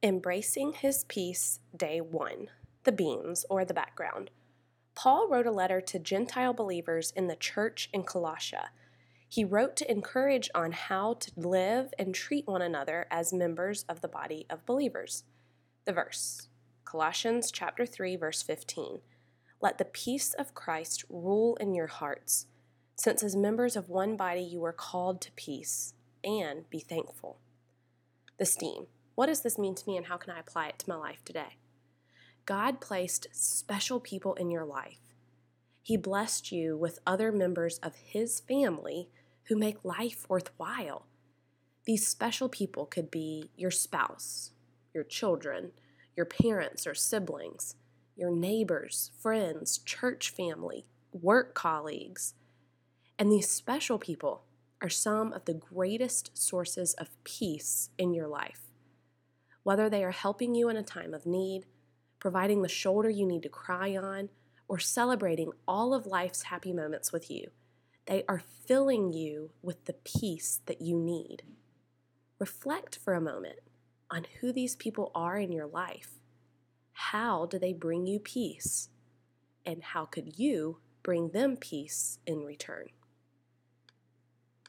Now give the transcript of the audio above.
Embracing His Peace, Day 1 The Beams, or the Background. Paul wrote a letter to Gentile believers in the church in Colossia. He wrote to encourage on how to live and treat one another as members of the body of believers. The verse Colossians chapter 3 verse 15. Let the peace of Christ rule in your hearts, since as members of one body you are called to peace, and be thankful. The steam. What does this mean to me and how can I apply it to my life today? God placed special people in your life. He blessed you with other members of His family who make life worthwhile. These special people could be your spouse, your children, your parents or siblings, your neighbors, friends, church family, work colleagues. And these special people are some of the greatest sources of peace in your life. Whether they are helping you in a time of need, providing the shoulder you need to cry on, or celebrating all of life's happy moments with you, they are filling you with the peace that you need. Reflect for a moment on who these people are in your life. How do they bring you peace? And how could you bring them peace in return?